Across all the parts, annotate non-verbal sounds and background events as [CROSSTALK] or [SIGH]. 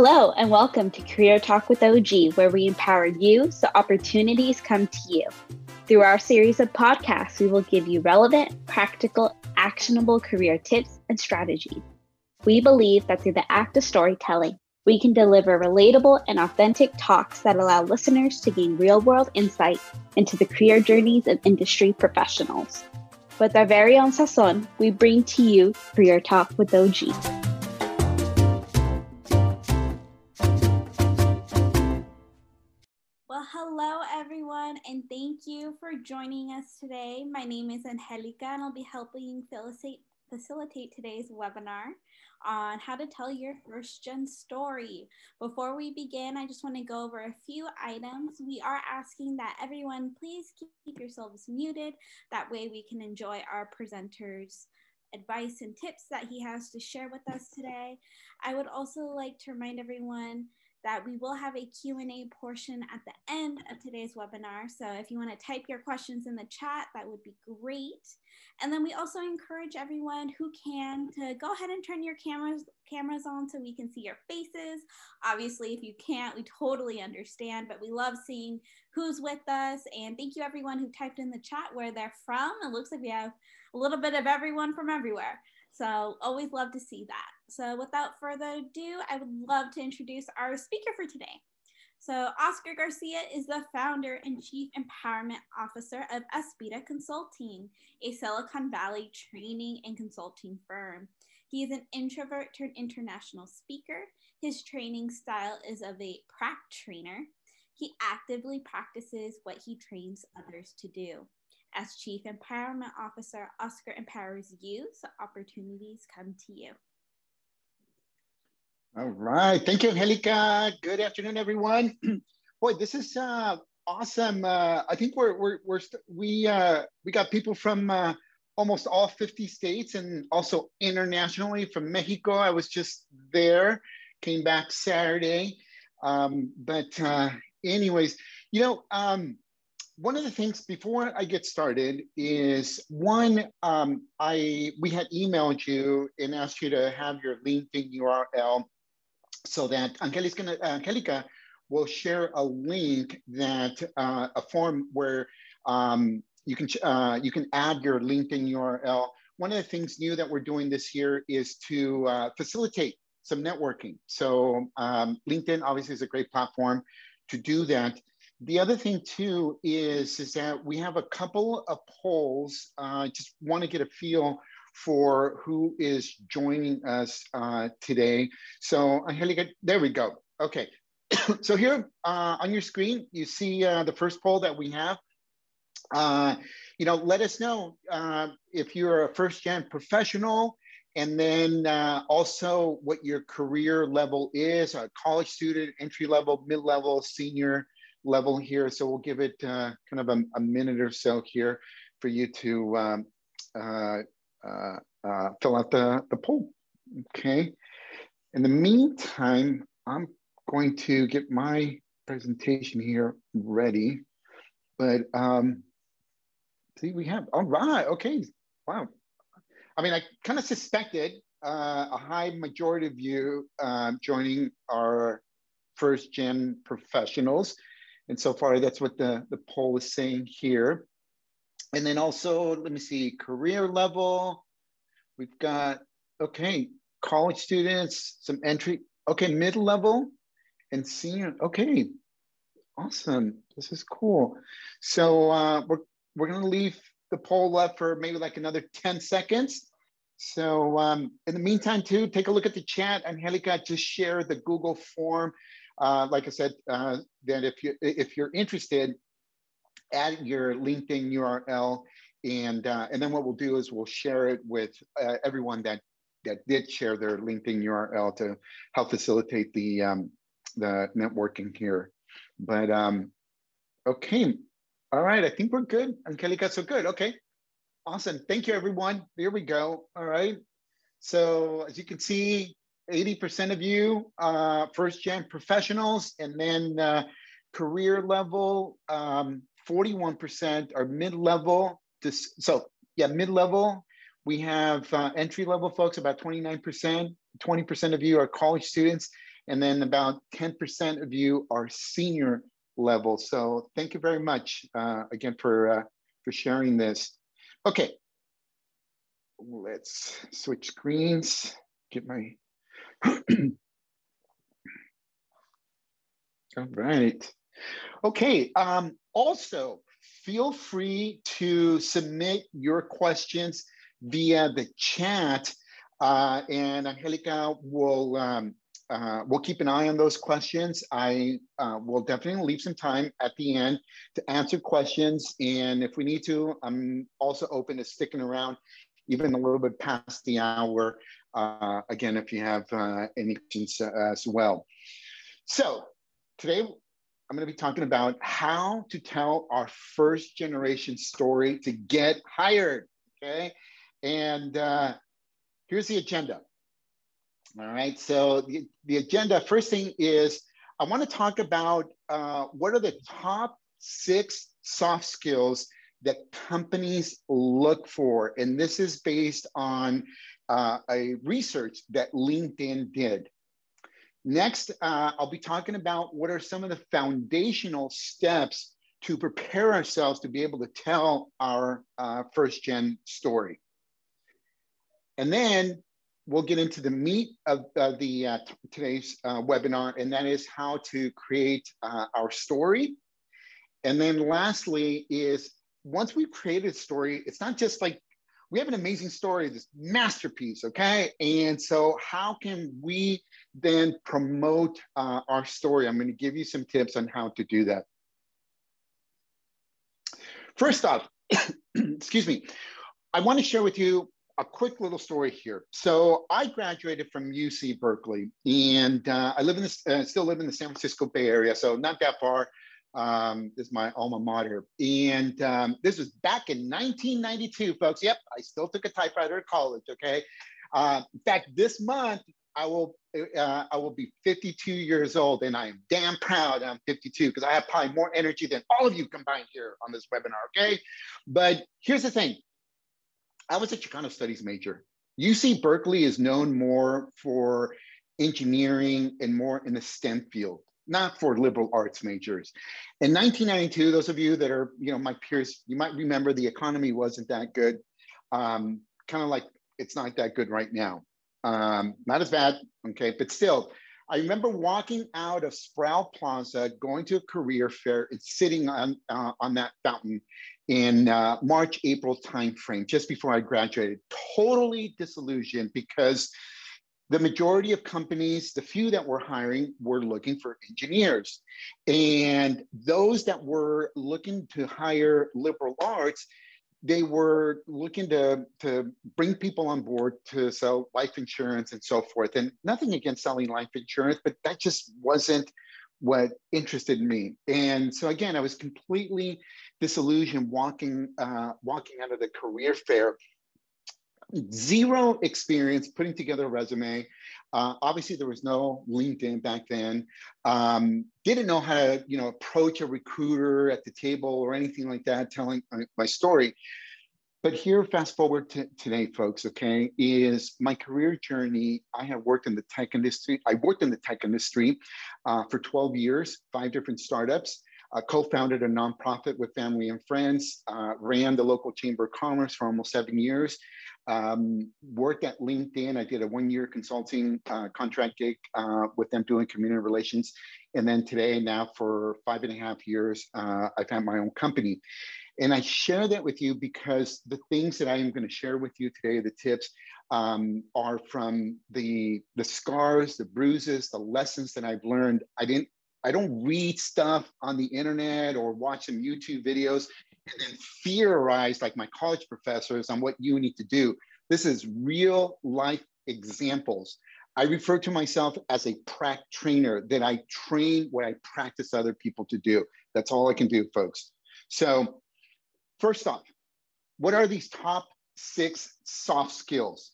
Hello, and welcome to Career Talk with OG, where we empower you so opportunities come to you. Through our series of podcasts, we will give you relevant, practical, actionable career tips and strategies. We believe that through the act of storytelling, we can deliver relatable and authentic talks that allow listeners to gain real world insight into the career journeys of industry professionals. With our very own sazon, we bring to you Career Talk with OG. Hello everyone, and thank you for joining us today. My name is Angelica, and I'll be helping facilitate, today's webinar on how to tell your first gen story. Before we begin, I just want to go over a few items. We are asking that everyone please keep yourselves muted. That way we can enjoy our presenters advice and tips that he has to share with us today. I would also like to remind everyone that we will have a Q&A portion at the end of today's webinar. So if you want to type your questions in the chat, that would be great. And then we also encourage everyone who can to go ahead and turn your cameras cameras on so we can see your faces. Obviously, if you can't, we totally understand, but we love seeing who's with us. And thank you everyone who typed in the chat where they're from. It looks like we have a little bit of everyone from everywhere. So always love to see that. So without further ado, I would love to introduce our speaker for today. So Oscar Garcia is the founder and chief empowerment officer of Aspira Consulting, a Silicon Valley training and consulting firm. He is an introvert turned international speaker. His training style is of a prac trainer. He actively practices what he trains others to do. As Chief Empowerment Officer, Oscar empowers you so opportunities come to you. All right. Thank you, Angelica. Good afternoon, everyone. [CLEARS THROAT] Boy, this is uh, awesome. Uh, I think we're, we're, we're we, uh, we got people from uh, almost all 50 states and also internationally from Mexico. I was just there, came back Saturday. Um, but uh, anyways, you know, um, one of the things before I get started is one, um, I we had emailed you and asked you to have your LinkedIn URL so that Angelica's gonna, Angelica will share a link that uh, a form where um, you can uh, you can add your LinkedIn URL. One of the things new that we're doing this year is to uh, facilitate some networking. So um, LinkedIn obviously is a great platform to do that. The other thing too is, is that we have a couple of polls. I uh, just want to get a feel for who is joining us uh, today. So Angelica, there we go. Okay, [COUGHS] so here uh, on your screen, you see uh, the first poll that we have. Uh, you know, let us know uh, if you're a first gen professional and then uh, also what your career level is, a college student, entry level, mid level, senior, level here. So we'll give it uh, kind of a, a, minute or so here for you to um, fill out the, the poll. Okay. In the meantime, I'm going to get my presentation here ready. But um, see, we have, all right, okay, wow. I mean, I kind of suspected uh, a high majority of you uh, joining our first gen professionals. And so far, that's what the, the poll is saying here. And then also, let me see, career level. We've got, okay, college students, some entry, okay, mid-level and senior. Okay, awesome. This is cool. So uh, we're, we're gonna leave the poll up for maybe like another 10 seconds. So um, in the meantime too, take a look at the chat. Angelica just share the Google form uh, like I said, uh, that if you if you're interested, add your LinkedIn URL, and uh, and then what we'll do is we'll share it with uh, everyone that that did share their LinkedIn URL to help facilitate the um, the networking here. But um, okay, all right, I think we're good. Angelica, so good. Okay, awesome. Thank you, everyone. Here we go. All right. So as you can see, 80% of you uh, first gen professionals, and then uh, career level, um, 41% are mid level. So, yeah, mid level. We have uh, entry level folks, about 29%. 20% of you are college students. And then about 10% of you are senior level. So thank you very much uh, again for, uh, for sharing this. Okay, let's switch screens, get my, [CLEARS THROAT] all right. Okay, um, also feel free to submit your questions via the chat uh, and Angelica will um, uh, we'll keep an eye on those questions. I uh, will definitely leave some time at the end to answer questions. And if we need to, I'm also open to sticking around even a little bit past the hour. Uh, again, if you have uh, any questions uh, as well. So today, I'm going to be talking about how to tell our first generation story to get hired. Okay. And uh, here's the agenda. All right, so the, the agenda, first thing is I wanna talk about uh, what are the top six soft skills that companies look for. And this is based on uh, a research that LinkedIn did. Next, uh, I'll be talking about what are some of the foundational steps to prepare ourselves to be able to tell our uh, first gen story. And then we'll get into the meat of the uh, today's uh, webinar, and that is how to create uh, our story. And then lastly is once we've created a story, it's not just like we have an amazing story, this masterpiece, okay? And so how can we then promote uh, our story? I'm gonna give you some tips on how to do that. First off, [COUGHS] excuse me, I wanna share with you a quick little story here. So I graduated from UC Berkeley, and uh, I live in this, uh, still live in the San Francisco Bay Area, so not that far. Um, this is my alma mater, and um, this was back in 1992, folks. Yep, I still took a typewriter at college. Okay, uh, in fact, this month I will uh, I will be 52 years old, and I am damn proud I'm 52 because I have probably more energy than all of you combined here on this webinar. Okay, but here's the thing I was a Chicano studies major. UC Berkeley is known more for engineering and more in the STEM field, not for liberal arts majors. In 1992, those of you that are, you know, my peers, you might remember the economy wasn't that good. Um, kind of like it's not that good right now. Um, not as bad, okay, but still, I remember walking out of Sproul Plaza, going to a career fair and sitting on, uh, on that fountain in uh, March, April timeframe, just before I graduated, totally disillusioned because the majority of companies, the few that were hiring, were looking for engineers. And those that were looking to hire liberal arts, they were looking to, to bring people on board to sell life insurance and so forth. And nothing against selling life insurance, but that just wasn't what interested me. And so again, I was completely disillusioned walking uh, walking out of the career fair. Zero experience putting together a resume. Uh, obviously, there was no LinkedIn back then. Um, didn't know how to, you know, approach a recruiter at the table or anything like that, telling my story. But here, fast forward to today, folks, okay, is my career journey. I have worked in the tech industry. I worked in the tech industry uh, for 12 years, five different startups. Uh, co-founded a nonprofit with family and friends, uh, ran the local chamber of commerce for almost seven years, um, worked at LinkedIn. I did a one-year consulting uh, contract gig uh, with them doing community relations. And then today, now for five and a half years, uh, I've had my own company. And I share that with you because the things that I am going to share with you today, the tips, um, are from the the scars, the bruises, the lessons that I've learned. I didn't, I don't read stuff on the internet or watch some YouTube videos and then theorize like my college professors on what you need to do. This is real life examples. I refer to myself as a prac trainer that I train what I practice other people to do. That's all I can do, folks. So First off, what are these top six soft skills?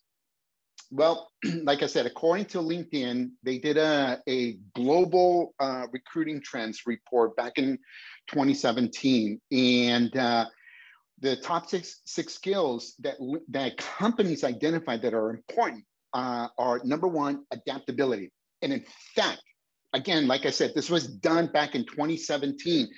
Well, [CLEARS THROAT] like I said, according to LinkedIn, they did a, a global uh, recruiting trends report back in 2017. And uh, the top six, six skills that, that companies identified that are important uh, are number one, adaptability. And in fact, again, like I said, this was done back in 2017.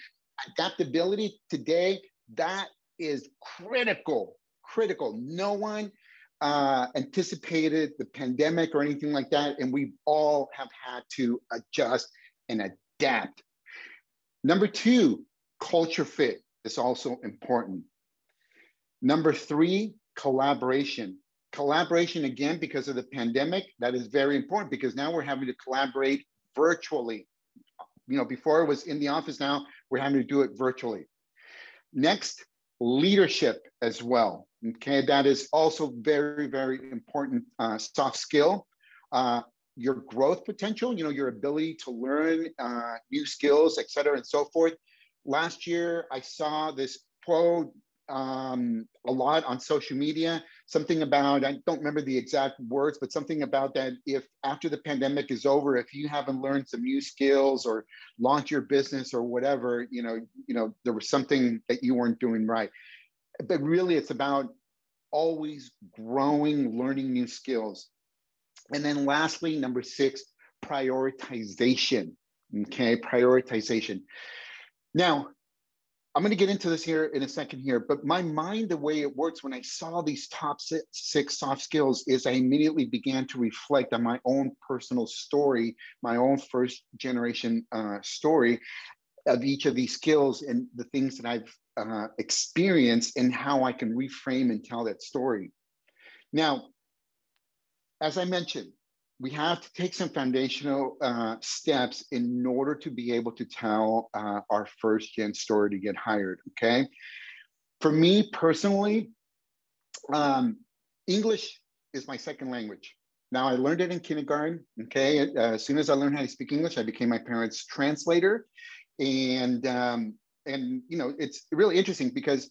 Adaptability today, that is critical, critical. No one uh, anticipated the pandemic or anything like that, and we all have had to adjust and adapt. Number two, culture fit is also important. Number three, collaboration. Collaboration, again, because of the pandemic, that is very important because now we're having to collaborate virtually. You know, before it was in the office, now we're having to do it virtually. Next, leadership as well. Okay, that is also very, very important uh, soft skill. Uh, your growth potential, you know, your ability to learn uh, new skills, et cetera, and so forth. Last year, I saw this quote um, a lot on social media, something about, I don't remember the exact words, but something about that if after the pandemic is over, if you haven't learned some new skills or launched your business or whatever, you know, you know, there was something that you weren't doing right. But really it's about always growing, learning new skills. And then lastly, number six, prioritization. Okay, prioritization. Now, I'm going to get into this here in a second here, but my mind, the way it works when I saw these top six, soft skills is I immediately began to reflect on my own personal story, my own first generation uh, story of each of these skills and the things that I've uh, experienced and how I can reframe and tell that story. Now, as I mentioned, we have to take some foundational uh, steps in order to be able to tell uh, our first gen story to get hired. Okay. For me personally, um, English is my second language. Now, I learned it in kindergarten. Okay. Uh, as soon as I learned how to speak English, I became my parents' translator. And, um, and you know, it's really interesting because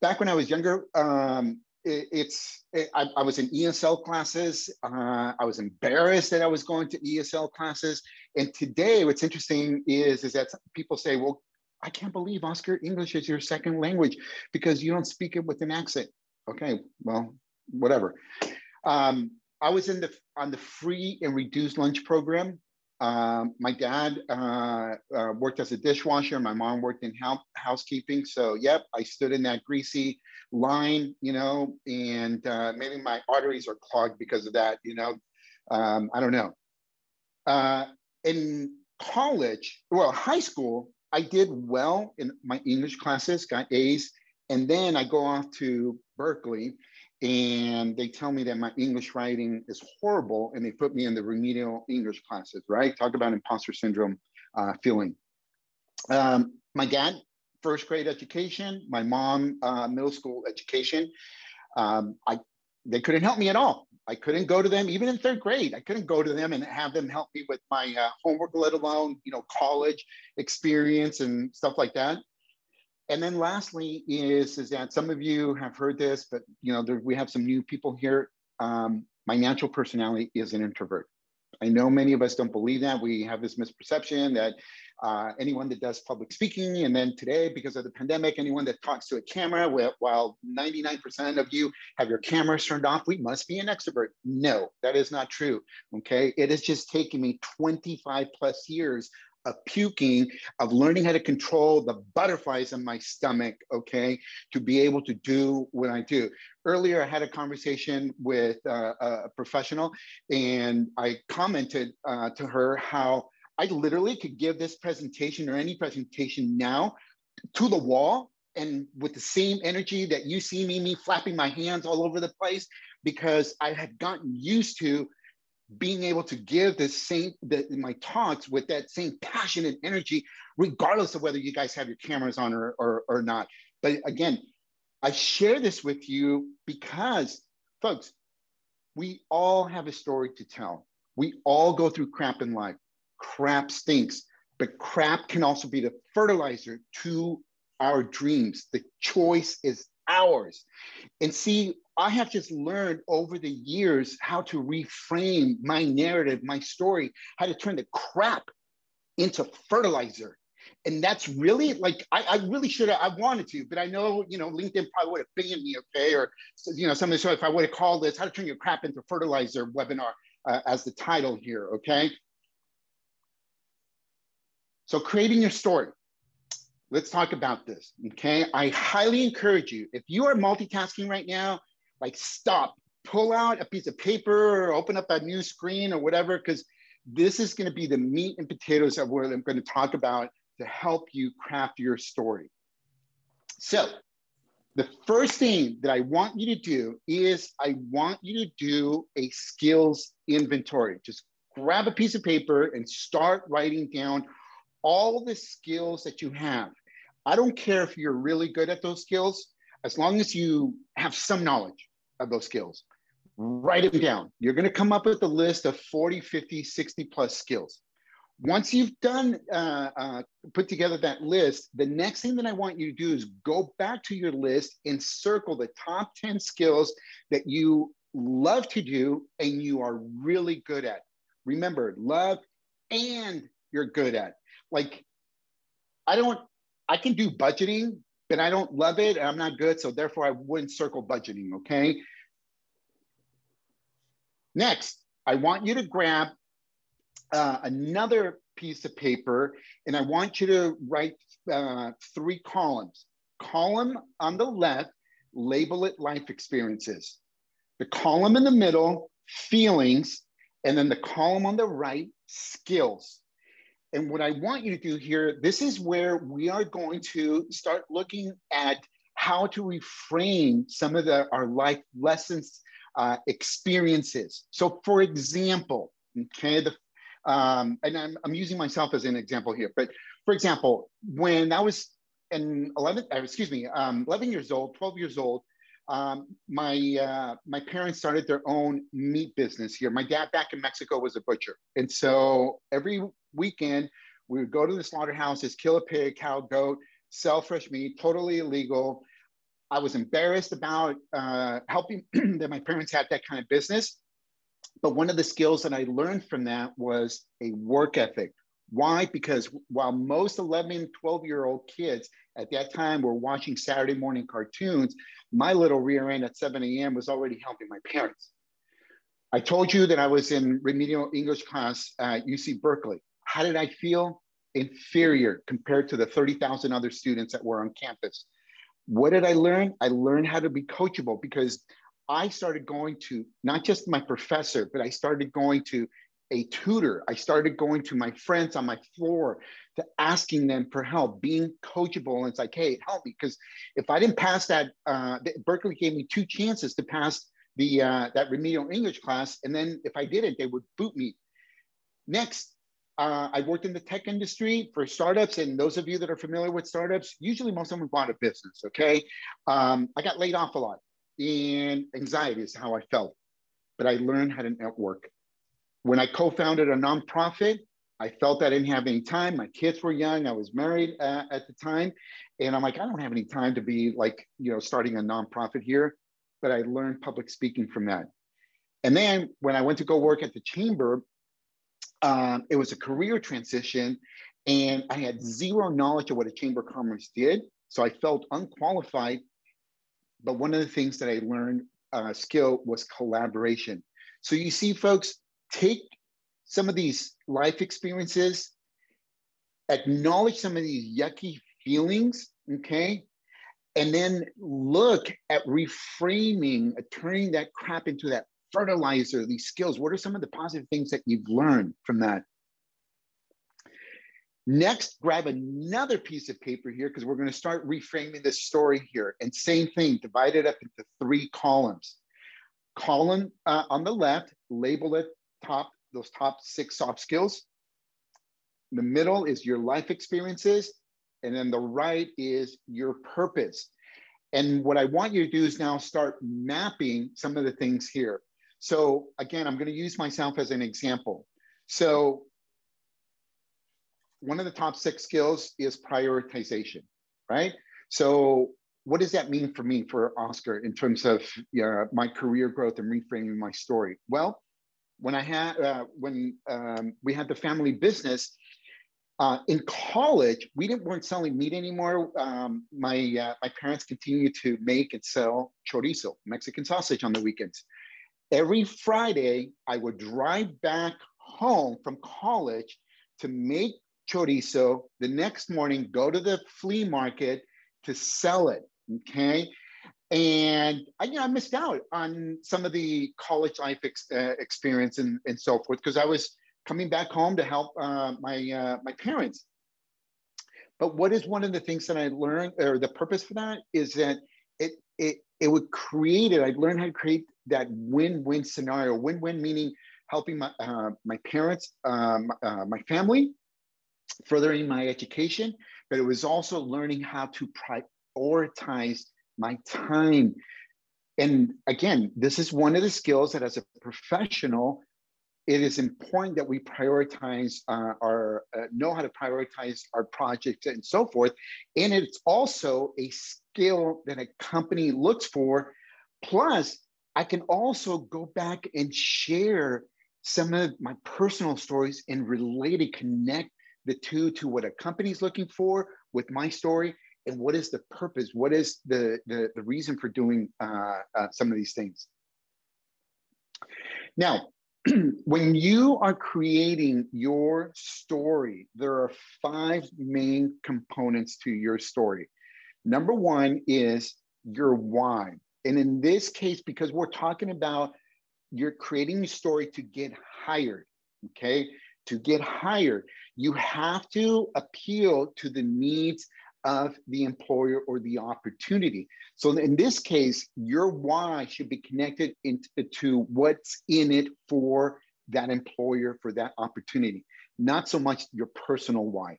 back when I was younger, um, it, it's it, I, I, was in ESL classes. Uh, I was embarrassed that I was going to ESL classes. And today, what's interesting is is that people say, "Well, I can't believe Oscar English is your second language because you don't speak it with an accent." Okay, well, whatever. Um, I was in the on the free and reduced lunch program um, my dad uh, uh, worked as a dishwasher. My mom worked in house, housekeeping. So, yep, I stood in that greasy line, you know, and uh, maybe my arteries are clogged because of that, you know. Um, I don't know. Uh, in college, well, high school, I did well in my English classes, got A's. And then I go off to Berkeley and they tell me that my English writing is horrible and they put me in the remedial English classes, right? Talk about imposter syndrome uh, feeling. Um, my dad, first grade education, my mom, uh, middle school education. Um, I, they couldn't help me at all. I couldn't go to them, even in third grade. I couldn't go to them and have them help me with my uh, homework, let alone, you know, college experience and stuff like that. And then lastly is, is that some of you have heard this, but you know, there, we have some new people here. Um, my natural personality is an introvert. I know many of us don't believe that. We have this misperception that uh, anyone that does public speaking, and then today, because of the pandemic, anyone that talks to a camera, while 99% of you have your cameras turned off, we must be an extrovert. No, that is not true. Okay. It has just taken me 25 plus years of puking, of learning how to control the butterflies in my stomach, okay, to be able to do what I do. Earlier, I had a conversation with uh, a professional, and I commented uh, to her how I literally could give this presentation or any presentation now to the wall and with the same energy that you see me, me flapping my hands all over the place, because I had gotten used to being able to give the same the, my talks with that same passion and energy, regardless of whether you guys have your cameras on or, or, or not. But again, I share this with you because, folks, we all have a story to tell. We all go through crap in life. Crap stinks, but crap can also be the fertilizer to our dreams. The choice is ours. And see, I have just learned over the years how to reframe my narrative, my story, how to turn the crap into fertilizer. And that's really like, I, I really should have, I wanted to, but I know, you know, LinkedIn probably would have banned me, okay? Or, you know, something, so if I would have called this, how to turn your crap into fertilizer webinar, uh, as the title here, okay? So creating your story. Let's talk about this, okay? I highly encourage you, if you are multitasking right now, like stop, pull out a piece of paper or open up a new screen or whatever, because this is gonna be the meat and potatoes of what I'm gonna talk about to help you craft your story. So the first thing that I want you to do is I want you to do a skills inventory. Just grab a piece of paper and start writing down all the skills that you have. I don't care if you're really good at those skills, as long as you have some knowledge of those skills, write them down. You're gonna come up with a list of 40, 50, 60 plus skills. Once you've done, uh, uh, put together that list, the next thing that I want you to do is go back to your list and circle the top 10 skills that you love to do and you are really good at. Remember, love and you're good at. Like, I don't, I can do budgeting, but I don't love it and I'm not good. So therefore I wouldn't circle budgeting, okay? Next, I want you to grab uh, another piece of paper and I want you to write uh, three columns. Column on the left, label it life experiences. The column in the middle, feelings, and then the column on the right, skills. And what I want you to do here, this is where we are going to start looking at how to reframe some of the, our life lessons, uh, experiences. So for example, okay, the, um, and I'm, I'm using myself as an example here, but for example, when I was in 11, uh, excuse me, um, 11 years old, 12 years old, um, my uh, my parents started their own meat business here. My dad back in Mexico was a butcher, and so every weekend we would go to the slaughterhouses, kill a pig, cow, goat, sell fresh meat, totally illegal. I was embarrassed about uh, helping [CLEARS THROAT] that my parents had that kind of business, but one of the skills that I learned from that was a work ethic. Why? Because while most 11, 12 year old kids at that time we were watching Saturday morning cartoons, my little rear end at 7 a.m. was already helping my parents. I told you that I was in remedial English class at UC Berkeley. How did I feel? Inferior compared to the 30,000 other students that were on campus. What did I learn? I learned how to be coachable because I started going to not just my professor, but I started going to a tutor. I started going to my friends on my floor to asking them for help, being coachable. And it's like, hey, help me. Because if I didn't pass that, uh, Berkeley gave me two chances to pass the uh, that remedial English class. And then if I didn't, they would boot me. Next, uh, I worked in the tech industry for startups. And those of you that are familiar with startups, usually most of them bought a business, okay? Um, I got laid off a lot and anxiety is how I felt. But I learned how to network. When I co founded a nonprofit, I felt I didn't have any time. My kids were young. I was married uh, at the time. And I'm like, I don't have any time to be like, you know, starting a nonprofit here. But I learned public speaking from that. And then when I went to go work at the chamber, um, it was a career transition. And I had zero knowledge of what a chamber of commerce did. So I felt unqualified but one of the things that I learned uh, skill was collaboration. So you see, folks, take some of these life experiences, acknowledge some of these yucky feelings, okay? And then look at reframing, uh, turning that crap into that fertilizer, these skills. What are some of the positive things that you've learned from that? Next, grab another piece of paper here because we're going to start reframing this story here. And same thing, divide it up into three columns. Column uh, on the left, label it top, those top six soft skills. The middle is your life experiences. And then the right is your purpose. And what I want you to do is now start mapping some of the things here. So again, I'm going to use myself as an example. So one of the top six skills is prioritization, right? So what does that mean for me, for Oscar, in terms of you know, my career growth and reframing my story? Well, when I had uh, when um, we had the family business uh, in college, we didn't weren't selling meat anymore. Um, my uh, my parents continued to make and sell chorizo, Mexican sausage, on the weekends. Every Friday, I would drive back home from college to make chorizo. The next morning, go to the flea market to sell it. Okay. And I, you know, I missed out on some of the college life ex, uh, experience and, and so forth because I was coming back home to help uh, my uh, my parents. But what is one of the things that I learned, or the purpose for that, is that it it it would create it. I learned how to create that win-win scenario. Win-win meaning helping my uh, my parents, um, uh, my family, furthering my education, but it was also learning how to prioritize my time. And again, this is one of the skills that as a professional it is important that we prioritize uh, our uh, know how to prioritize our projects and so forth. And it's also a skill that a company looks for. Plus i can also go back and share some of my personal stories and relate and connect the two to what a company's looking for with my story and what is the purpose what is the the, the reason for doing uh, uh some of these things now [CLEARS THROAT] when you are creating your story, there are five main components to your story. Number one is your why. And in this case, because we're talking about you're creating a story to get hired, okay? To get hired, you have to appeal to the needs of the employer or the opportunity. So in this case, your why should be connected into what's in it for that employer, for that opportunity, not so much your personal why.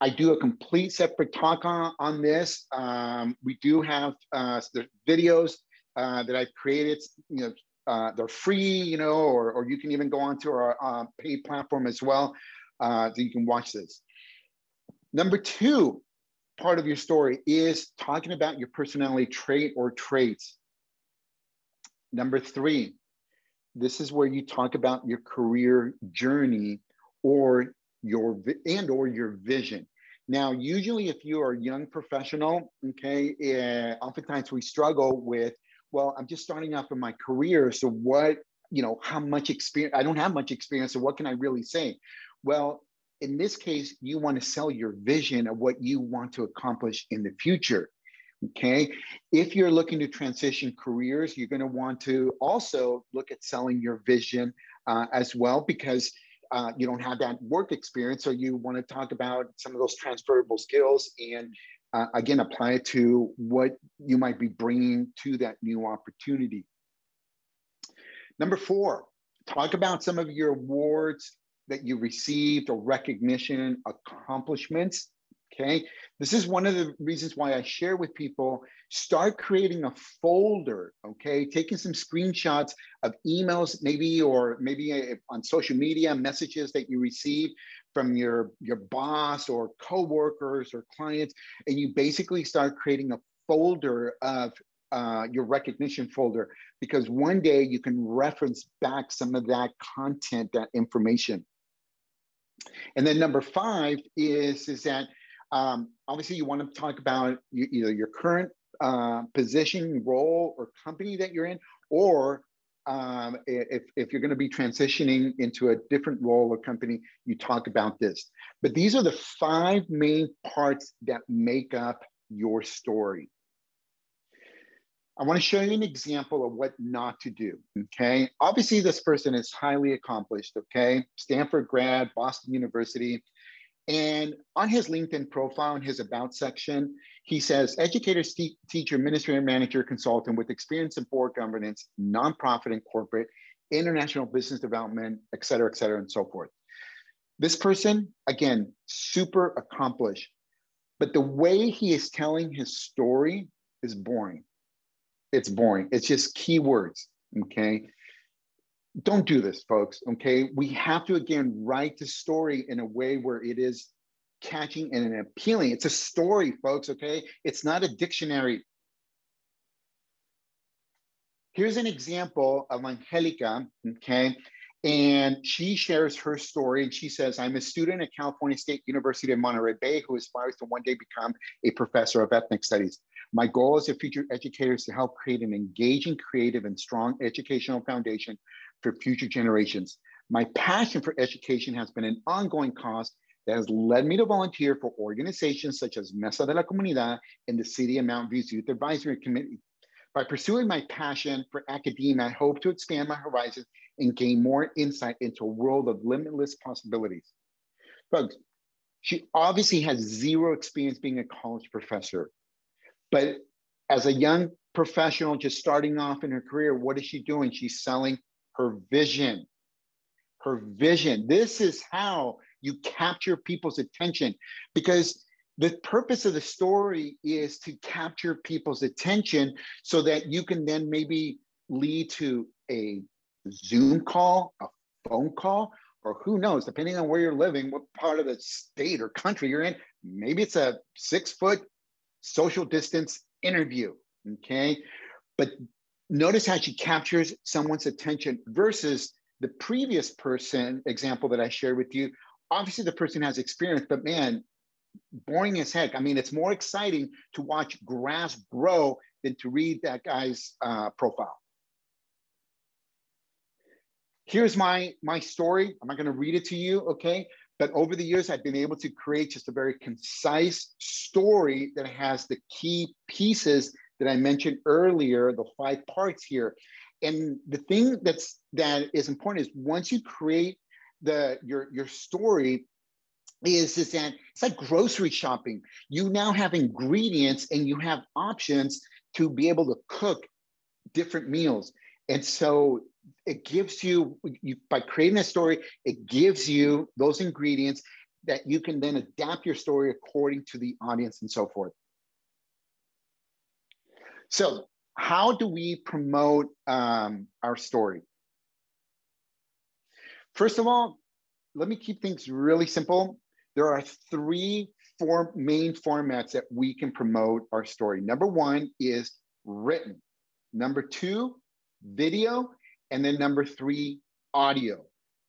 I do a complete separate talk on, on this. Um, we do have uh, the videos uh, that I've created, you know, uh, they're free, you know, or, or you can even go onto our uh, paid platform as well, uh, so you can watch this. Number two part of your story is talking about your personality trait or traits. Number three, this is where you talk about your career journey or your and or your vision. Now, usually if you are a young professional, okay, uh, oftentimes we struggle with, well, I'm just starting off in my career. So what, you know, how much experience, I don't have much experience. So what can I really say? Well, in this case, you want to sell your vision of what you want to accomplish in the future. Okay. If you're looking to transition careers, you're going to want to also look at selling your vision uh, as well because uh, you don't have that work experience. So you want to talk about some of those transferable skills and uh, again, apply it to what you might be bringing to that new opportunity. Number four, talk about some of your awards that you received or recognition, accomplishments. Okay. This is one of the reasons why I share with people start creating a folder. Okay. Taking some screenshots of emails, maybe, or maybe on social media messages that you receive from your, your boss or coworkers or clients. And you basically start creating a folder of uh, your recognition folder because one day you can reference back some of that content, that information. And then number five is, is that um, obviously you want to talk about you, either your current uh, position, role, or company that you're in, or um, if, if you're going to be transitioning into a different role or company, you talk about this. But these are the five main parts that make up your story. I want to show you an example of what not to do. Okay. Obviously, this person is highly accomplished. Okay. Stanford grad, Boston University. And on his LinkedIn profile, in his About section, he says educator, teacher, administrator, manager, consultant with experience in board governance, nonprofit and corporate, international business development, et cetera, et cetera, and so forth. This person, again, super accomplished, but the way he is telling his story is boring it's boring. It's just keywords. Okay. Don't do this, folks. Okay. We have to, again, write the story in a way where it is catching and appealing. It's a story, folks. Okay. It's not a dictionary. Here's an example of Angelica. Okay. And she shares her story and she says, I'm a student at California State University in Monterey Bay who aspires to one day become a professor of ethnic studies. My goal as a future educator is to help create an engaging, creative, and strong educational foundation for future generations. My passion for education has been an ongoing cause that has led me to volunteer for organizations such as Mesa de la Comunidad and the City of Mountain View's Youth Advisory Committee. By pursuing my passion for academia, I hope to expand my horizons and gain more insight into a world of limitless possibilities. Folks, she obviously has zero experience being a college professor, but as a young professional just starting off in her career, what is she doing? She's selling her vision. Her vision. This is how you capture people's attention because the purpose of the story is to capture people's attention so that you can then maybe lead to a Zoom call, a phone call, or who knows, depending on where you're living, what part of the state or country you're in, maybe it's a six foot social distance interview. Okay. But notice how she captures someone's attention versus the previous person example that I shared with you. Obviously, the person has experience, but man, boring as heck. I mean, it's more exciting to watch grass grow than to read that guy's uh, profile. Here's my, my story. I'm not going to read it to you, okay? But over the years, I've been able to create just a very concise story that has the key pieces that I mentioned earlier, the five parts here. And the thing that's that is important is once you create the your your story, is is that it's like grocery shopping. You now have ingredients and you have options to be able to cook different meals. And so it gives you, you by creating a story, it gives you those ingredients that you can then adapt your story according to the audience and so forth. So how do we promote um, our story? First of all, let me keep things really simple. There are three form, main formats that we can promote our story. Number one is written. Number two, video. And then number three, audio.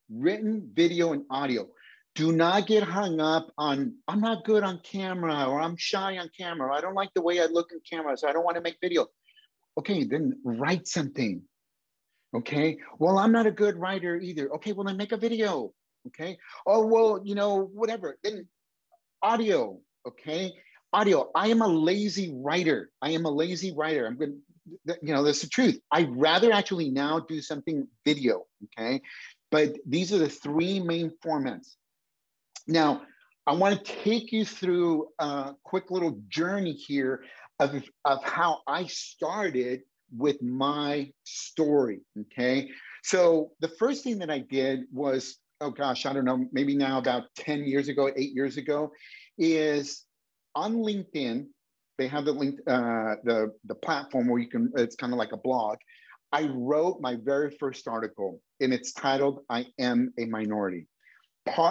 Written, video, and audio. Do not get hung up on, I'm not good on camera or I'm shy on camera. I don't like the way I look in camera, so I don't want to make video. Okay, then write something. Okay, well, I'm not a good writer either. Okay, well, then make a video okay? Oh, well, you know, whatever. Then audio, okay? Audio, I am a lazy writer. I am a lazy writer. I'm going to, you know, that's the truth. I'd rather actually now do something video, okay? But these are the three main formats. Now, I want to take you through a quick little journey here of, of how I started with my story, okay? So the first thing that I did was oh gosh, I don't know, maybe now about 10 years ago, eight years ago, is on LinkedIn, they have the link, uh, the, the platform where you can, it's kind of like a blog. I wrote my very first article and it's titled, I Am a Minority.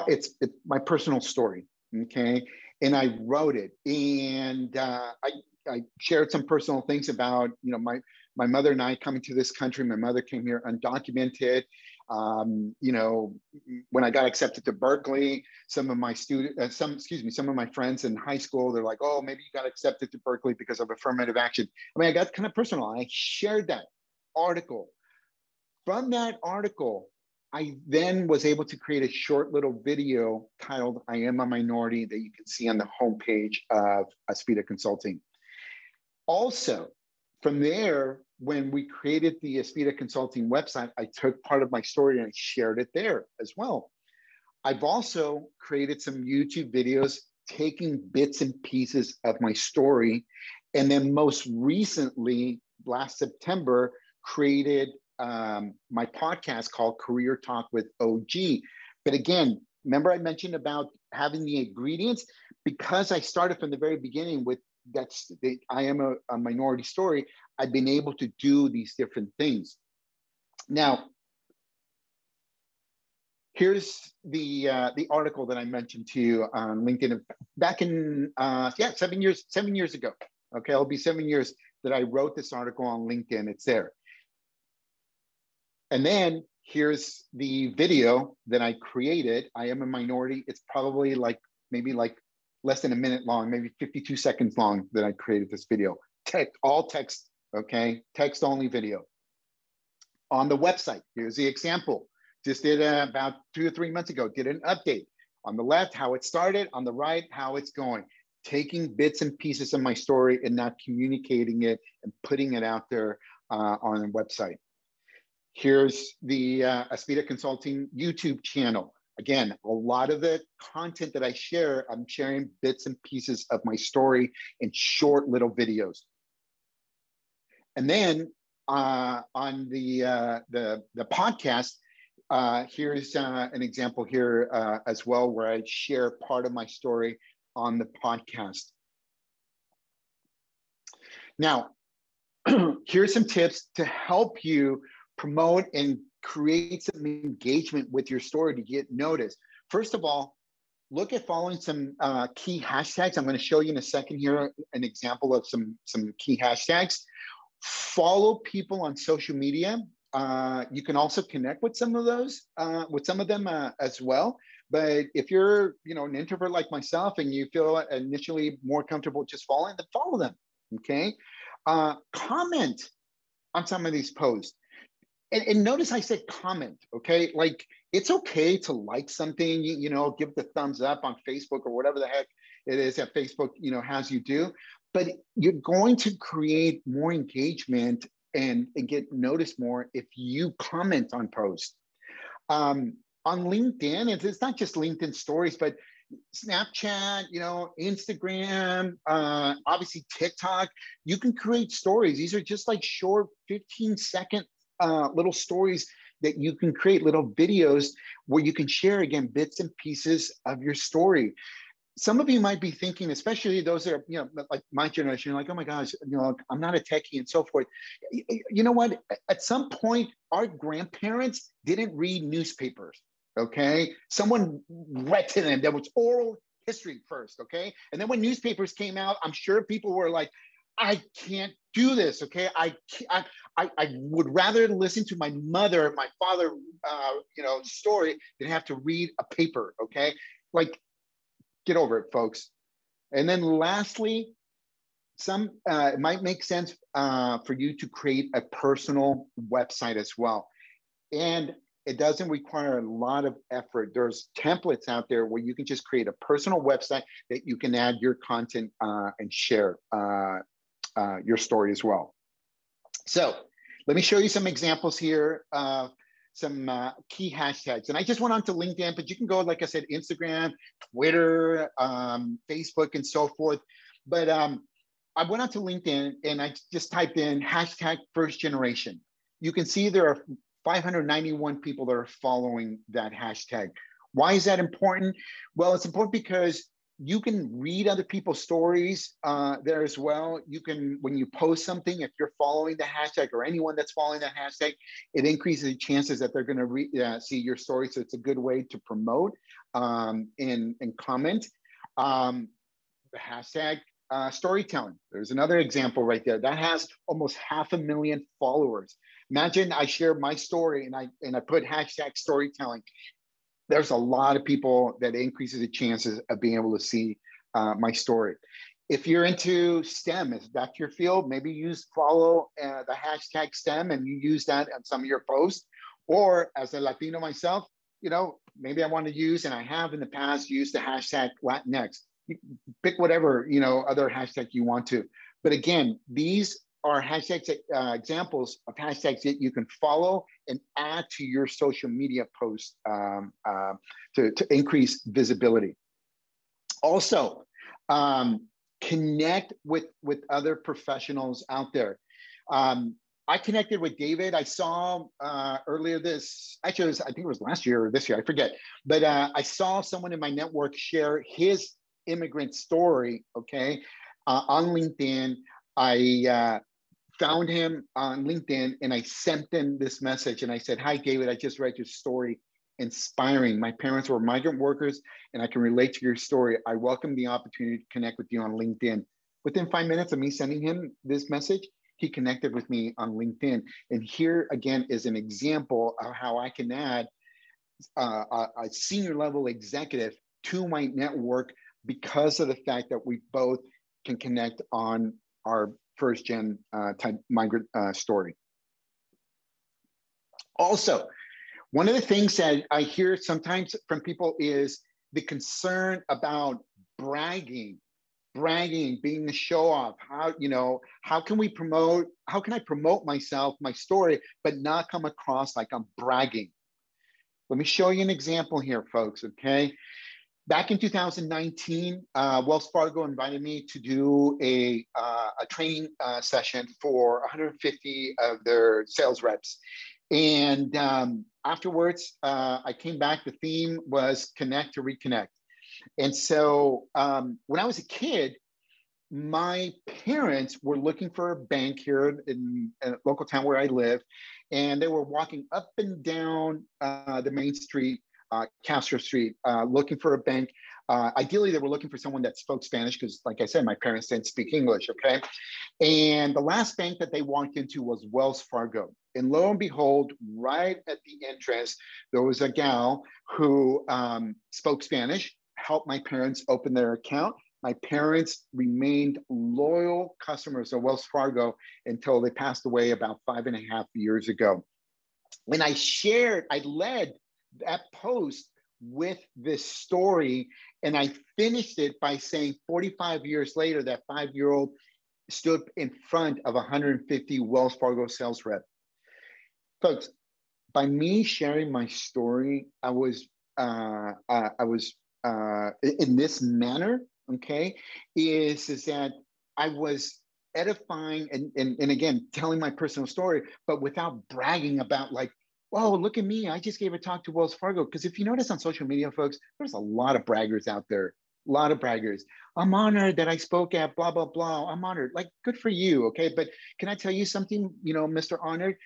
It's, it's my personal story, okay? And I wrote it and uh, I, I shared some personal things about, you know, my, my mother and I coming to this country. My mother came here undocumented um, you know, when I got accepted to Berkeley, some of my students, uh, some, excuse me, some of my friends in high school, they're like, oh, maybe you got accepted to Berkeley because of affirmative action. I mean, I got kind of personal. I shared that article. From that article, I then was able to create a short little video titled I Am a Minority that you can see on the homepage of Aspira Consulting. Also, from there, when we created the Aspira Consulting website, I took part of my story and I shared it there as well. I've also created some YouTube videos taking bits and pieces of my story. And then most recently, last September, created um, my podcast called Career Talk with OG. But again, remember I mentioned about having the ingredients? Because I started from the very beginning with that's the, I am a, a minority story. I've been able to do these different things. Now, here's the uh, the article that I mentioned to you on LinkedIn back in uh, yeah seven years seven years ago. Okay, it'll be seven years that I wrote this article on LinkedIn. It's there. And then here's the video that I created. I am a minority. It's probably like maybe like less than a minute long, maybe 52 seconds long that I created this video tech, all text, okay? Text only video. On the website, here's the example. Just did a, about two or three months ago, did an update. On the left, how it started. On the right, how it's going. Taking bits and pieces of my story and not communicating it and putting it out there uh, on a website. Here's the uh, Aspira Consulting YouTube channel. Again, a lot of the content that I share, I'm sharing bits and pieces of my story in short little videos. And then uh, on the, uh, the, the podcast, uh, here's uh, an example here uh, as well where I share part of my story on the podcast. Now, [CLEARS THROAT] here's some tips to help you promote and create some engagement with your story to get noticed. First of all, look at following some uh, key hashtags. I'm going to show you in a second here an example of some, some key hashtags. Follow people on social media uh, you can also connect with some of those, uh, with some of them uh, as well. But if you're, you know, an introvert like myself, and you feel initially more comfortable just following, then follow them. Okay, uh, comment on some of these posts, and, and, notice I said comment. Okay, like it's okay to like something, you, you know, give the thumbs up on Facebook or whatever the heck it is that Facebook, you know, has you do. But you're going to create more engagement and, and get noticed more if you comment on posts. Um, on LinkedIn, it's, it's not just LinkedIn stories, but Snapchat, you know, Instagram, uh, obviously TikTok, you can create stories. These are just like short 15 second uh, little stories that you can create little videos where you can share again bits and pieces of your story some of you might be thinking, especially those that are, you know, like my generation, like, oh my gosh, you know, I'm not a techie and so forth. You know what? At some point, our grandparents didn't read newspapers. Okay. Someone read to them. There was oral history first. Okay. And then when newspapers came out, I'm sure people were like, I can't do this. Okay. I, I, I, I would rather listen to my mother, my father, uh, you know, story than have to read a paper. Okay. Like Get over it, folks. And then lastly, some uh, it might make sense uh, for you to create a personal website as well. And it doesn't require a lot of effort. There's templates out there where you can just create a personal website that you can add your content uh, and share uh, uh, your story as well. So let me show you some examples here some uh, key hashtags. And I just went on to LinkedIn, but you can go, like I said, Instagram, Twitter, um, Facebook, and so forth. But um, I went on to LinkedIn and I just typed in hashtag first generation. You can see there are 591 people that are following that hashtag. Why is that important? Well, it's important because you can read other people's stories uh, there as well. You can, when you post something, if you're following the hashtag or anyone that's following that hashtag, it increases the chances that they're going to uh, see your story. So it's a good way to promote um, and, and comment. Um, the hashtag uh, storytelling. There's another example right there that has almost half a million followers. Imagine I share my story and I and I put hashtag storytelling there's a lot of people that increases the chances of being able to see uh, my story. If you're into STEM, if that's your field, maybe use follow uh, the hashtag STEM and you use that on some of your posts. Or as a Latino myself, you know, maybe I want to use, and I have in the past used the hashtag Latinx. Pick whatever, you know, other hashtag you want to. But again, these are hashtags, uh, examples of hashtags that you can follow and add to your social media posts um, uh, to, to increase visibility. Also, um, connect with, with other professionals out there. Um, I connected with David. I saw uh, earlier this, actually, was, I think it was last year or this year, I forget. But uh, I saw someone in my network share his immigrant story, okay, uh, on LinkedIn. I uh, found him on LinkedIn and I sent him this message and I said, Hi, David, I just read your story. Inspiring. My parents were migrant workers and I can relate to your story. I welcome the opportunity to connect with you on LinkedIn. Within five minutes of me sending him this message, he connected with me on LinkedIn. And here again is an example of how I can add uh, a, a senior level executive to my network because of the fact that we both can connect on our first gen uh, type migrant uh, story. Also, one of the things that I hear sometimes from people is the concern about bragging, bragging, being the show off. How, you know, how can we promote, how can I promote myself, my story, but not come across like I'm bragging? Let me show you an example here, folks, okay? Back in 2019, uh, Wells Fargo invited me to do a, uh, a training uh, session for 150 of their sales reps. And um, afterwards, uh, I came back. The theme was connect to reconnect. And so um, when I was a kid, my parents were looking for a bank here in a local town where I live, and they were walking up and down uh, the main street, uh, Castro Street, uh, looking for a bank. Uh, ideally, they were looking for someone that spoke Spanish because, like I said, my parents didn't speak English. Okay, and the last bank that they walked into was Wells Fargo. And lo and behold, right at the entrance, there was a gal who um, spoke Spanish, helped my parents open their account. My parents remained loyal customers of Wells Fargo until they passed away about five and a half years ago. When I shared, I led that post with this story, and I finished it by saying 45 years later, that five year old stood in front of 150 Wells Fargo sales rep. Folks, by me sharing my story, I was uh, uh, I was uh, in this manner. Okay, is is that I was edifying and, and and again telling my personal story, but without bragging about like, Oh, whoa, look at me! I just gave a talk to Wells Fargo. Because if you notice on social media, folks, there's a lot of braggers out there a lot of braggers. I'm honored that I spoke at blah, blah, blah. I'm honored. Like, good for you. Okay. But can I tell you something, you know, Mr. Honored?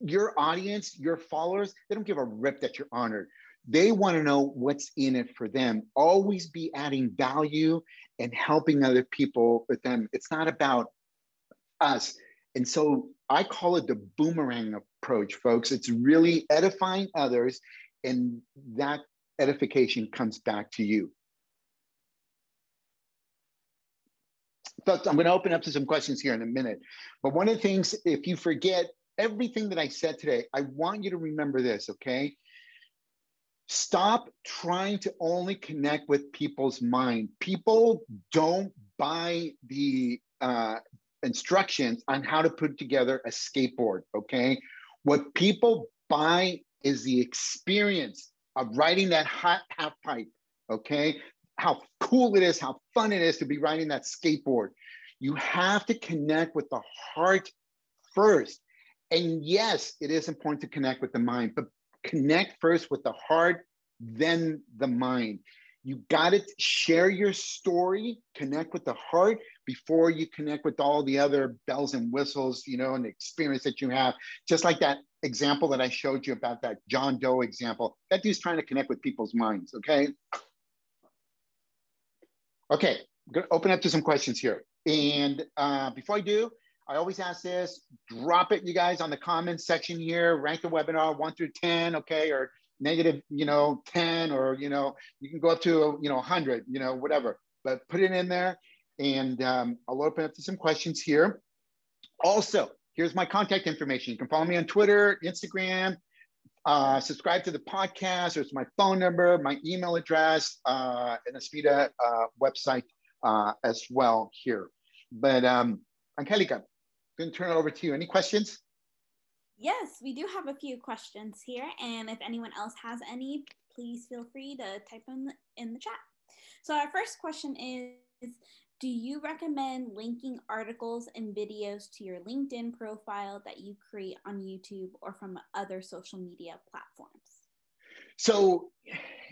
Your audience, your followers, they don't give a rip that you're honored. They want to know what's in it for them. Always be adding value and helping other people with them. It's not about us. And so I call it the boomerang approach, folks. It's really edifying others, and that edification comes back to you. But I'm going to open up to some questions here in a minute. But one of the things, if you forget everything that I said today, I want you to remember this, okay? Stop trying to only connect with people's mind. People don't buy the uh, instructions on how to put together a skateboard, okay? What people buy is the experience of riding that hot half pipe, okay? How cool it is, how fun it is to be riding that skateboard. You have to connect with the heart first. And yes, it is important to connect with the mind, but connect first with the heart, then the mind. You got to share your story, connect with the heart before you connect with all the other bells and whistles, you know, and experience that you have. Just like that example that I showed you about that John Doe example, that dude's trying to connect with people's minds, okay? Okay, I'm gonna open up to some questions here. And uh, before I do, I always ask this, drop it, you guys, on the comments section here, rank the webinar one through 10, okay, or negative, you know, 10 or, you know, you can go up to, you know, 100, you know, whatever, but put it in there and um, I'll open up to some questions here. Also, here's my contact information. You can follow me on Twitter, Instagram, uh, subscribe to the podcast. There's my phone number, my email address, uh, and the Aspira uh, website uh, as well here. But um, Angelica, I'm going to turn it over to you. Any questions? Yes, we do have a few questions here, and if anyone else has any, please feel free to type them in the chat. So our first question is, do you recommend linking articles and videos to your LinkedIn profile that you create on YouTube or from other social media platforms? So,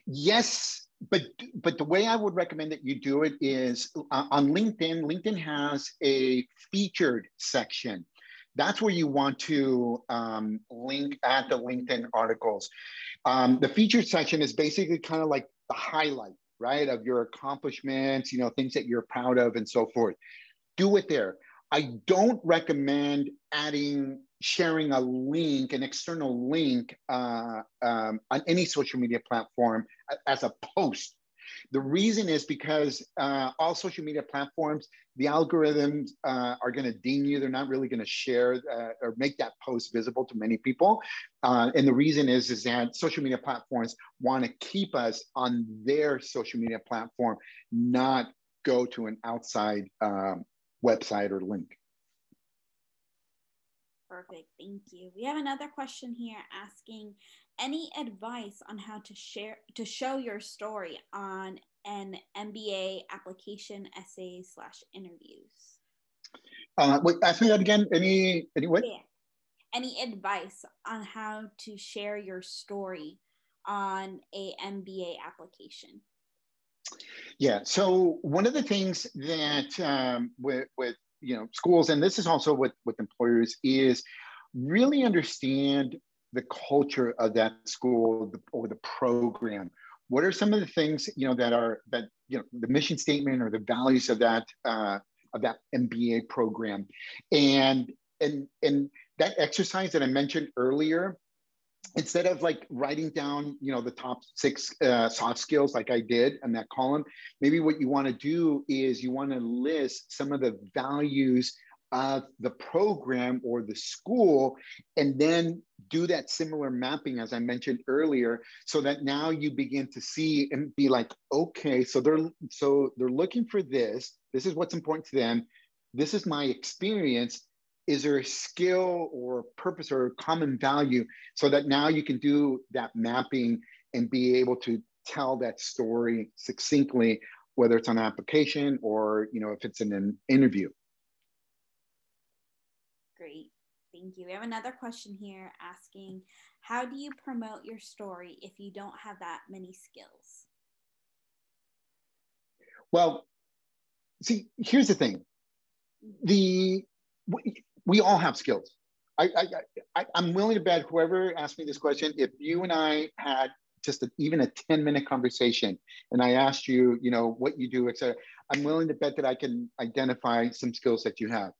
yes, but but the way I would recommend that you do it is uh, on LinkedIn. LinkedIn has a featured section that's where you want to um, link add the LinkedIn articles. Um, the featured section is basically kind of like the highlight, right, of your accomplishments, you know, things that you're proud of and so forth. Do it there. I don't recommend adding, sharing a link, an external link uh, um, on any social media platform as a post The reason is because uh, all social media platforms, the algorithms uh, are going to deem you. They're not really going to share uh, or make that post visible to many people. Uh, and the reason is, is that social media platforms want to keep us on their social media platform, not go to an outside um, website or link. Perfect, thank you. We have another question here asking any advice on how to share to show your story on an MBA application essay slash interviews? Uh, wait, ask me that again. Any any what? Yeah. Any advice on how to share your story on a MBA application? Yeah. So one of the things that um, with with you know schools, and this is also with with employers, is really understand the culture of that school or the program. What are some of the things you know that are that you know the mission statement or the values of that uh, of that MBA program, and and and that exercise that I mentioned earlier, instead of like writing down you know the top six uh, soft skills like I did in that column, maybe what you want to do is you want to list some of the values of the program or the school and then do that similar mapping as i mentioned earlier so that now you begin to see and be like okay so they're so they're looking for this. This is what's important to them. This is my experience. Is there a skill or purpose or a common value? So that now you can do that mapping and be able to tell that story succinctly whether it's on application or you know if it's in an interview Great. Thank you. We have another question here asking How do you promote your story if you don't have that many skills? Well, see, here's the thing the we, we all have skills. I, I, I, I'm willing to bet whoever asked me this question, if you and I had just a, even a 10 minute conversation and I asked you, you know, what you do, etc I'm willing to bet that I can identify some skills that you have.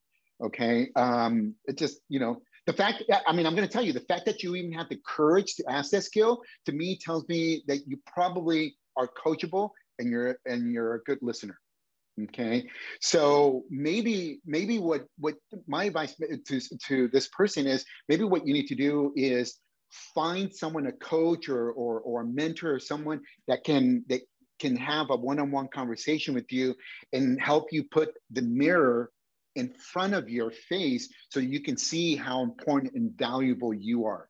Okay. Um, it just, you know, the fact, I mean, I'm going to tell you the fact that you even have the courage to ask that skill to me tells me that you probably are coachable and you're, and you're a good listener. Okay. So maybe, maybe what, what my advice to, to this person is maybe what you need to do is find someone, a coach or, or, or a mentor or someone that can, that can have a one-on-one conversation with you and help you put the mirror in front of your face so you can see how important and valuable you are.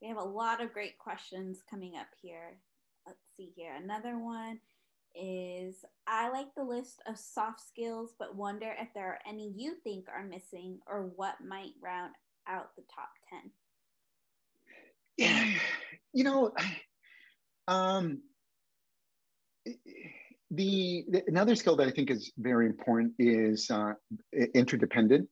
We have a lot of great questions coming up here. Let's see here. Another one is I like the list of soft skills, but wonder if there are any you think are missing or what might round out the top 10. Yeah, [SIGHS] you know, [SIGHS] um, the, the, another skill that I think is very important is uh, interdependent.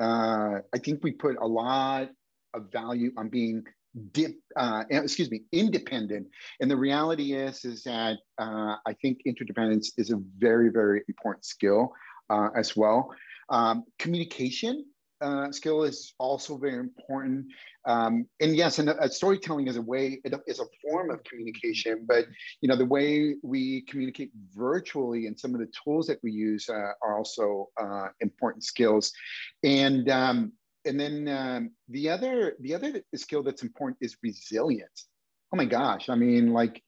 Uh, I think we put a lot of value on being dip, uh, excuse me, independent. And the reality is, is that uh, I think interdependence is a very, very important skill uh, as well. Um, communication uh, skill is also very important. Um, and yes, and uh, storytelling is a way, it is a form of communication, but you know, the way we communicate virtually and some of the tools that we use uh, are also uh, important skills. And, um, and then um, the other, the other skill that's important is resilience. Oh my gosh. I mean, like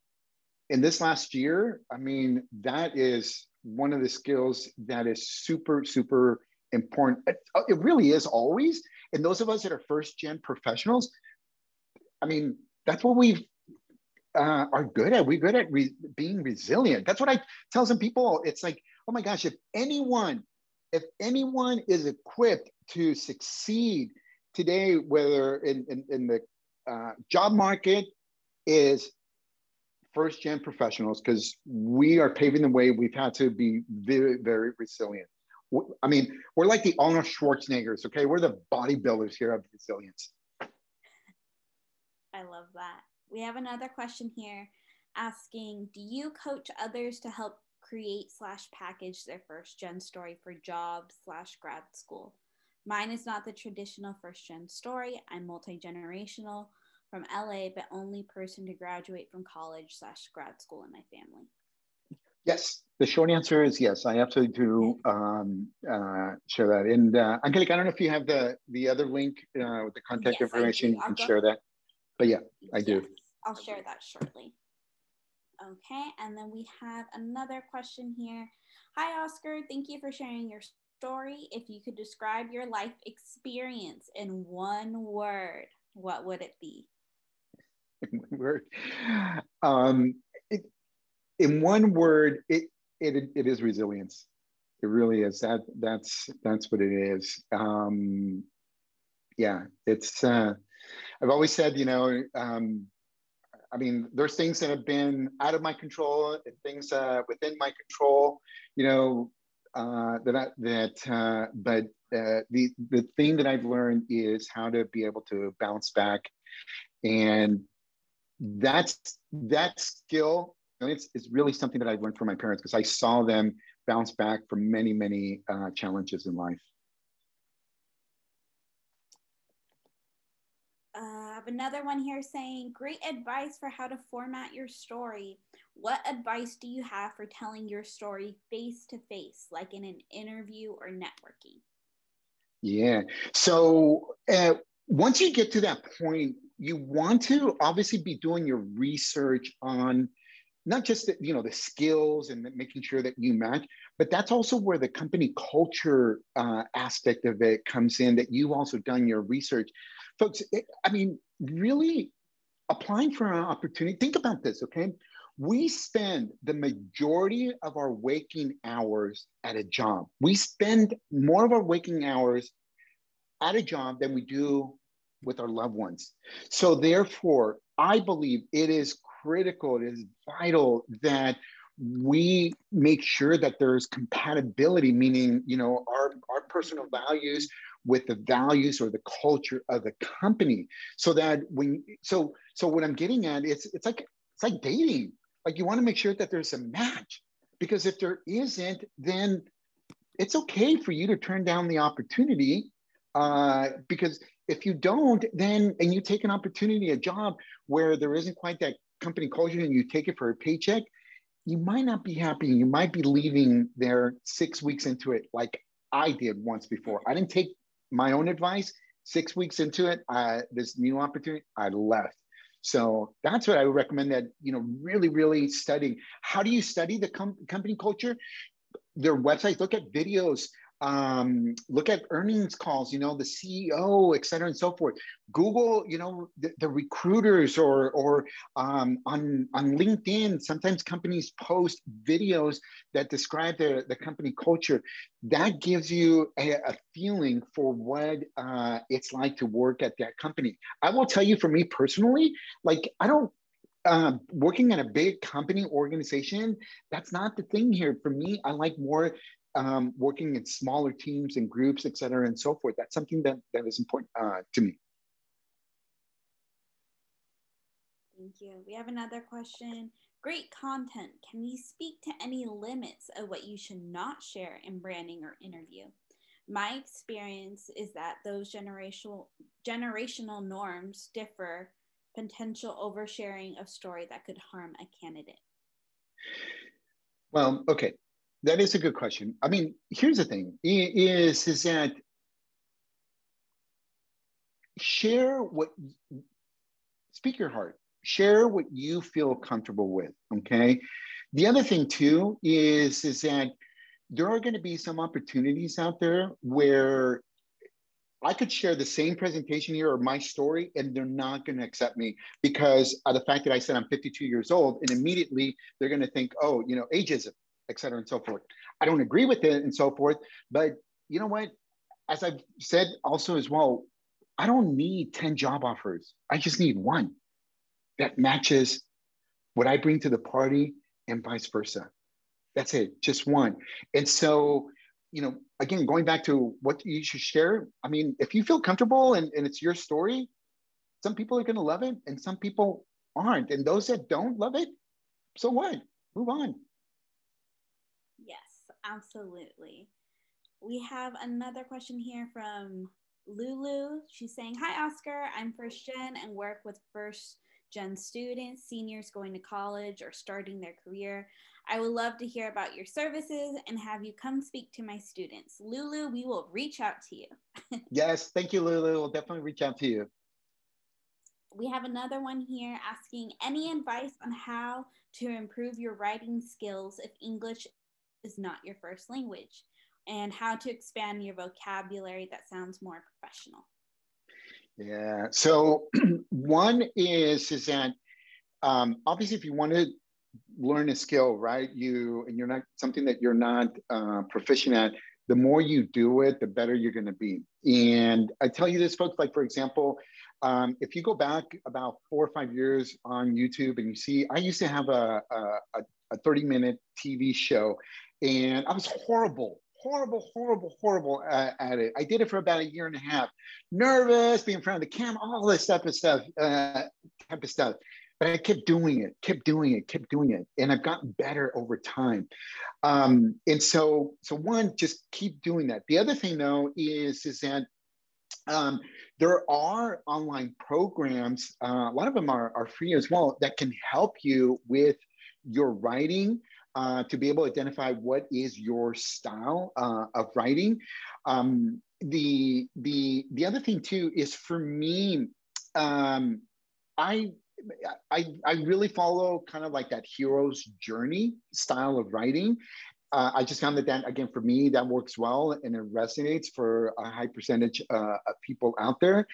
in this last year, I mean, that is one of the skills that is super, super important. It, uh, really is always. And those of us that are first gen professionals, I mean, that's what we uh, are good at. We're good at re- being resilient. That's what I tell some people. It's like, oh my gosh, if anyone, if anyone is equipped to succeed today, whether in, in, in the uh, job market, is first gen professionals because we are paving the way. We've had to be very, very resilient. I mean, we're like the Arnold Schwarzeneggers, okay? We're the bodybuilders here of resilience. I love that. We have another question here asking Do you coach others to help create slash package their first gen story for job slash grad school? Mine is not the traditional first gen story. I'm multi generational from LA, but only person to graduate from college slash grad school in my family. Yes, the short answer is yes. I absolutely do um, uh, share that. And uh, Angelica, I don't know if you have the the other link uh, with the contact yes, information. You can share that. But yeah, I do. Yes, I'll share that shortly. Okay, and then we have another question here. Hi, Oscar. Thank you for sharing your story. If you could describe your life experience in one word, what would it be? One word. Um, in one word, it, it, it is resilience. It really is. That that's that's what it is. Um, yeah, it's. Uh, I've always said, you know, um, I mean, there's things that have been out of my control, things uh, within my control, you know, uh, that I, that. Uh, but uh, the the thing that I've learned is how to be able to bounce back, and that's that skill. It's, it's really something that I've learned from my parents because I saw them bounce back from many many uh, challenges in life. I have another one here saying, Great advice for how to format your story. What advice do you have for telling your story face to face, like in an interview or networking? Yeah. So uh, once you get to that point, you want to obviously be doing your research on not just the, you know the skills and making sure that you match but that's also where the company culture uh, aspect of it comes in that you've also done your research folks it, i mean really applying for an opportunity, think about this, okay? We spend the majority of our waking hours at a job. We spend more of our waking hours at a job than we do with our loved ones. So, therefore, I believe it is critical, it is vital that we make sure that there's compatibility, meaning, you know, our, our personal values with the values or the culture of the company. So that when so so what i'm getting at it's it's like it's like dating. Like you want to make sure that there's a match because if there isn't then it's okay for you to turn down the opportunity uh, because if you don't then and you take an opportunity a job where there isn't quite that company culture and you take it for a paycheck you might not be happy you might be leaving there six weeks into it like i did once before i didn't take my own advice, six weeks into it, uh, this new opportunity, I left. So that's what I would recommend that, you know, really, really studying. How do you study the com- company culture? Their websites, look at videos, um, look at earnings calls, you know, the CEO, et cetera, and so forth. Google, you know, the, the recruiters or, or um, on, on LinkedIn, sometimes companies post videos that describe the, the company culture. That gives you a, a feeling for what uh, it's like to work at that company. I will tell you for me personally, like, I don't uh, working at a big company organization, that's not the thing here. For me, I like more um, working in smaller teams and groups, et cetera, and so forth. That's something that, that is important uh, to me. Thank you. We have another question. Great content. Can you speak to any limits of what you should not share in branding or interview? My experience is that those generational generational norms differ potential oversharing of story that could harm a candidate. Well, okay that is a good question. I mean, here's the thing: is is that share what, speak your heart, share what you feel comfortable with. Okay. The other thing too is is that there are going to be some opportunities out there where I could share the same presentation here or my story, and they're not going to accept me because of the fact that I said I'm 52 years old, and immediately they're going to think, oh, you know, ageism et cetera, and so forth. I don't agree with it and so forth, but you know what? As I've said also as well, I don't need 10 job offers. I just need one that matches what I bring to the party and vice versa. That's it, just one. And so, you know, again, going back to what you should share, I mean, if you feel comfortable and, and it's your story, some people are going to love it and some people aren't. And those that don't love it, so what? Move on. Absolutely. We have another question here from Lulu. She's saying, Hi, Oscar. I'm first gen and work with first gen students, seniors going to college or starting their career. I would love to hear about your services and have you come speak to my students. Lulu, we will reach out to you. [LAUGHS] yes, thank you, Lulu. We'll definitely reach out to you. We have another one here asking any advice on how to improve your writing skills if English is not your first language and how to expand your vocabulary that sounds more professional. Yeah. So [CLEARS THROAT] one is is that um, obviously if you want to learn a skill, right? You and you're not something that you're not uh, proficient at. The more you do it, the better you're going to be. And I tell you this, folks. Like for example, um, if you go back about four or five years on YouTube and you see, I used to have a, a, a 30 minute TV show and I was horrible horrible, horrible, horrible at, at, it. I did it for about a year and a half. Nervous, being in front of the camera, all this type of stuff, uh, type of stuff. But I kept doing it, kept doing it, kept doing it, and I've gotten better over time. Um, and so, so one, just keep doing that. The other thing, though, is is that um, there are online programs. Uh, a lot of them are, are free as well that can help you with your writing uh, to be able to identify what is your style uh, of writing. Um, the the the other thing too is for me, um, I I, I really follow kind of like that hero's journey style of writing. Uh, I just found that that again for me that works well and it resonates for a high percentage uh, of people out there,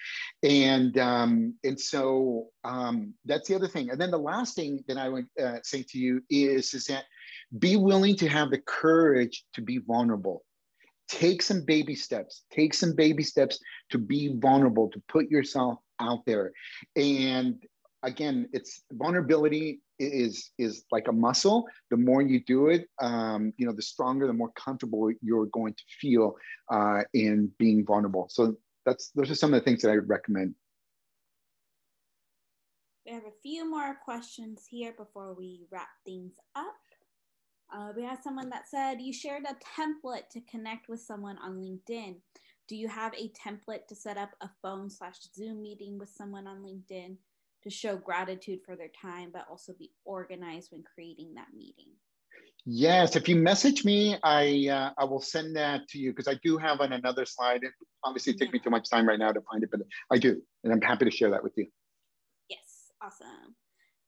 and um, and so um, that's the other thing. And then the last thing that I would uh, say to you is is that be willing to have the courage to be vulnerable. Take some baby steps. Take some baby steps to be vulnerable, to put yourself out there. And again, it's vulnerability is is like a muscle. The more you do it, um, you know, the stronger, the more comfortable you're going to feel uh, in being vulnerable. So that's those are some of the things that I would recommend. We have a few more questions here before we wrap things up. Uh, we have someone that said you shared a template to connect with someone on LinkedIn. Do you have a template to set up a phone slash Zoom meeting with someone on LinkedIn to show gratitude for their time, but also be organized when creating that meeting? Yes, if you message me, I uh, I will send that to you because I do have on another slide. It obviously take yeah. me too much time right now to find it, but I do, and I'm happy to share that with you. Yes, awesome.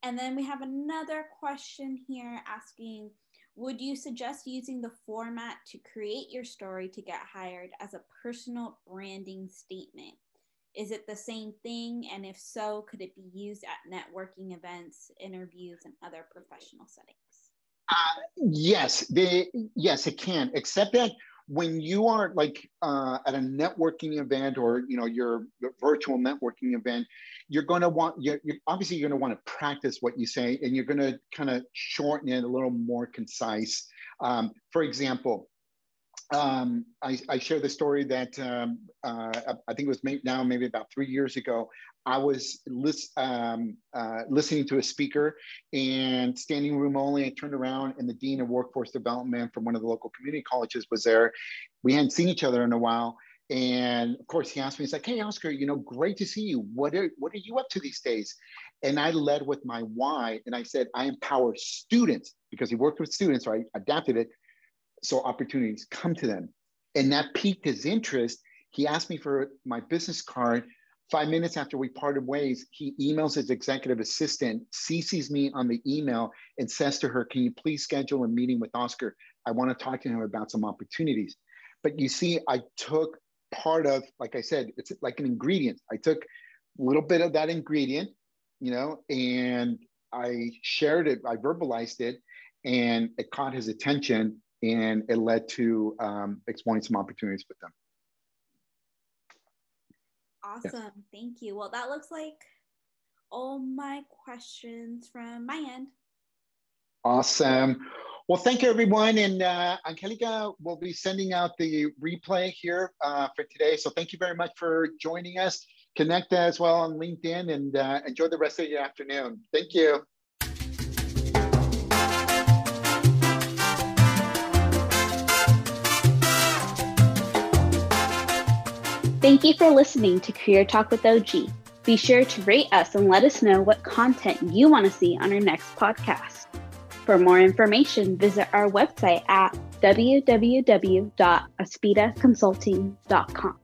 And then we have another question here asking would you suggest using the format to create your story to get hired as a personal branding statement? Is it the same thing? And if so, could it be used at networking events, interviews, and other professional settings? Uh, yes, they, yes, it can, except that when you are like uh, at a networking event or you know your, your virtual networking event you're going to want you're, you're obviously you're going to want to practice what you say and you're going to kind of shorten it a little more concise um, for example um, I, I share the story that um, uh, I think it was now maybe about three years ago. I was um, uh, listening to a speaker and standing room only. I turned around and the dean of workforce development from one of the local community colleges was there. We hadn't seen each other in a while. And of course, he asked me, he's like, hey, Oscar, you know, great to see you. What are, what are you up to these days? And I led with my why. And I said, I empower students because he worked with students, so I adapted it. So opportunities come to them. And that piqued his interest. He asked me for my business card. Five minutes after we parted ways, he emails his executive assistant, CCs me on the email, and says to her, Can you please schedule a meeting with Oscar? I want to talk to him about some opportunities. But you see, I took part of, like I said, it's like an ingredient. I took a little bit of that ingredient, you know, and I shared it, I verbalized it, and it caught his attention and it led to um, exploring some opportunities with them. Awesome. Yeah. Thank you. Well, that looks like all my questions from my end. Awesome. Well, thank you, everyone. And uh, Angelica will be sending out the replay here uh, for today. So thank you very much for joining us. Connect as well on LinkedIn and uh, enjoy the rest of your afternoon. Thank you. Thank you for listening to Career Talk with OG. Be sure to rate us and let us know what content you want to see on our next podcast. For more information, visit our website at www.aspiraconsulting.com.